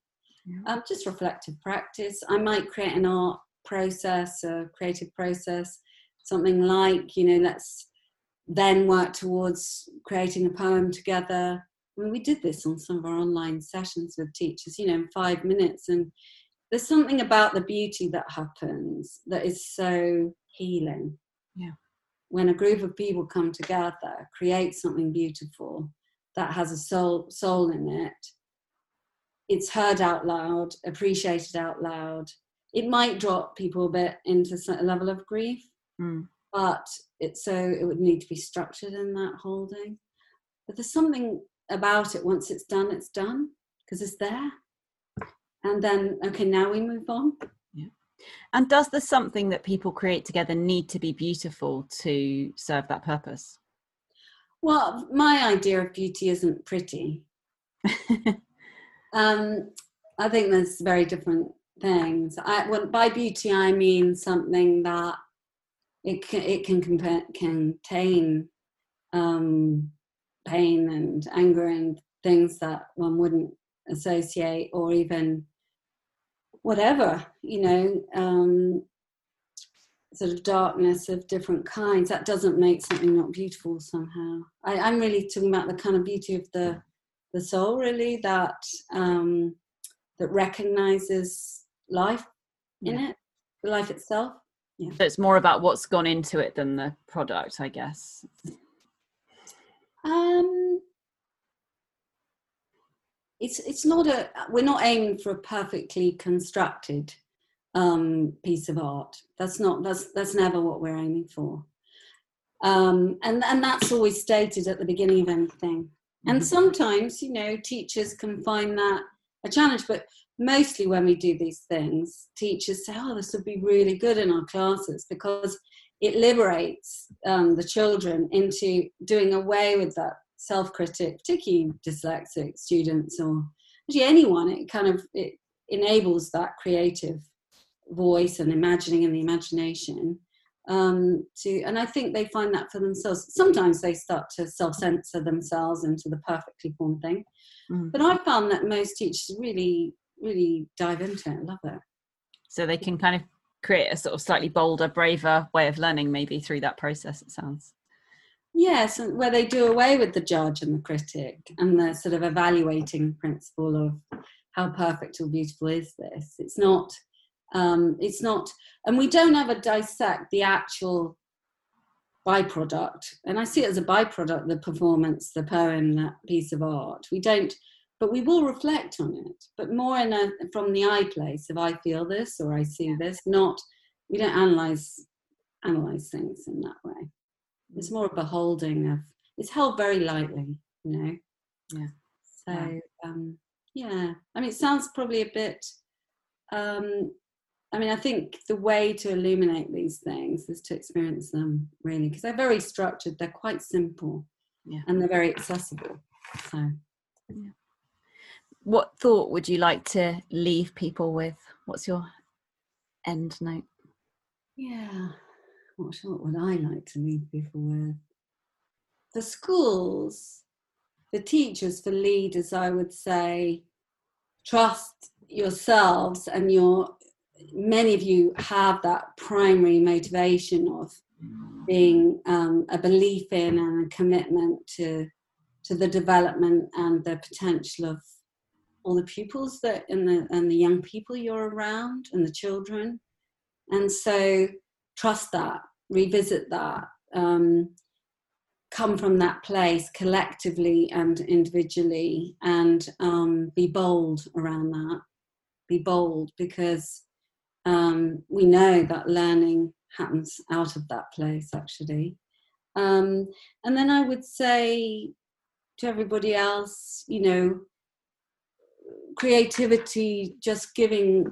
Yeah. Um, just reflective practice. I might create an art process, a creative process, something like, you know, let's then work towards creating a poem together. I mean, we did this on some of our online sessions with teachers, you know, in five minutes. And there's something about the beauty that happens that is so healing. Yeah. When a group of people come together, create something beautiful that has a soul soul in it, it's heard out loud, appreciated out loud. It might drop people a bit into a level of grief, mm. but it's so it would need to be structured in that holding. But there's something about it once it's done, it's done because it's there and then okay now we move on. Yeah. And does the something that people create together need to be beautiful to serve that purpose? Well my idea of beauty isn't pretty. Um, i think there's very different things. I, well, by beauty i mean something that it can, it can contain um, pain and anger and things that one wouldn't associate or even whatever, you know, um, sort of darkness of different kinds, that doesn't make something not beautiful somehow. I, am really talking about the kind of beauty of the the soul, really, that um, that recognizes life in yeah. it, the life itself. Yeah. So it's more about what's gone into it than the product, I guess. Um, it's it's not a we're not aiming for a perfectly constructed um, piece of art. That's not that's that's never what we're aiming for. Um, and and that's always stated at the beginning of anything. And mm-hmm. sometimes, you know, teachers can find that a challenge, but mostly when we do these things, teachers say, "Oh, this would be really good in our classes because it liberates um, the children into doing away with that self-critic, particularly dyslexic students or actually anyone. It kind of it enables that creative voice and imagining and the imagination um, to and i think they find that for themselves sometimes they start to self-censor themselves into the perfectly formed thing mm. but i found that most teachers really really dive into it love it so they can kind of create a sort of slightly bolder braver way of learning maybe through that process it sounds yes where they do away with the judge and the critic and the sort of evaluating principle of how perfect or beautiful is this it's not um, it's not, and we don't ever dissect the actual byproduct. And I see it as a byproduct the performance, the poem, that piece of art. We don't, but we will reflect on it, but more in a, from the I place if I feel this or I see this, not, we don't analyze analyze things in that way. It's more a beholding of, it's held very lightly, you know? Yeah. So, yeah. Um, yeah. I mean, it sounds probably a bit um, I mean, I think the way to illuminate these things is to experience them really, because they're very structured, they're quite simple, yeah. and they're very accessible. So, yeah. What thought would you like to leave people with? What's your end note? Yeah, what would I like to leave people with? The schools, the teachers, the leaders, I would say, trust yourselves and your many of you have that primary motivation of being um, a belief in and a commitment to to the development and the potential of all the pupils that and the and the young people you're around and the children and so trust that revisit that um, come from that place collectively and individually and um, be bold around that. Be bold because um, we know that learning happens out of that place actually. Um, and then i would say to everybody else you know creativity just giving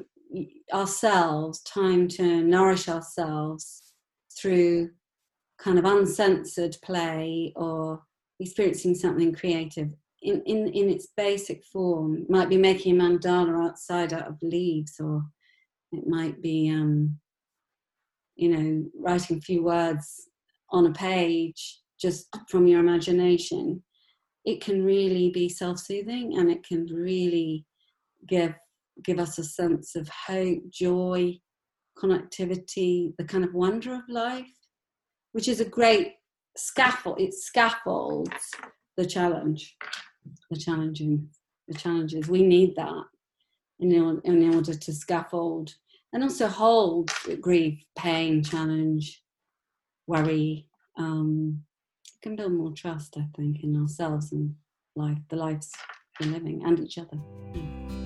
ourselves time to nourish ourselves through kind of uncensored play or experiencing something creative in, in, in its basic form might be making a mandala outside out of leaves or it might be, um, you know, writing a few words on a page just from your imagination. It can really be self-soothing, and it can really give give us a sense of hope, joy, connectivity, the kind of wonder of life, which is a great scaffold. It scaffolds the challenge, the challenging, the challenges. We need that in, in order to scaffold and also hold grief, pain, challenge, worry. Um, can build more trust, I think, in ourselves and life, the lives we're living, and each other. Yeah.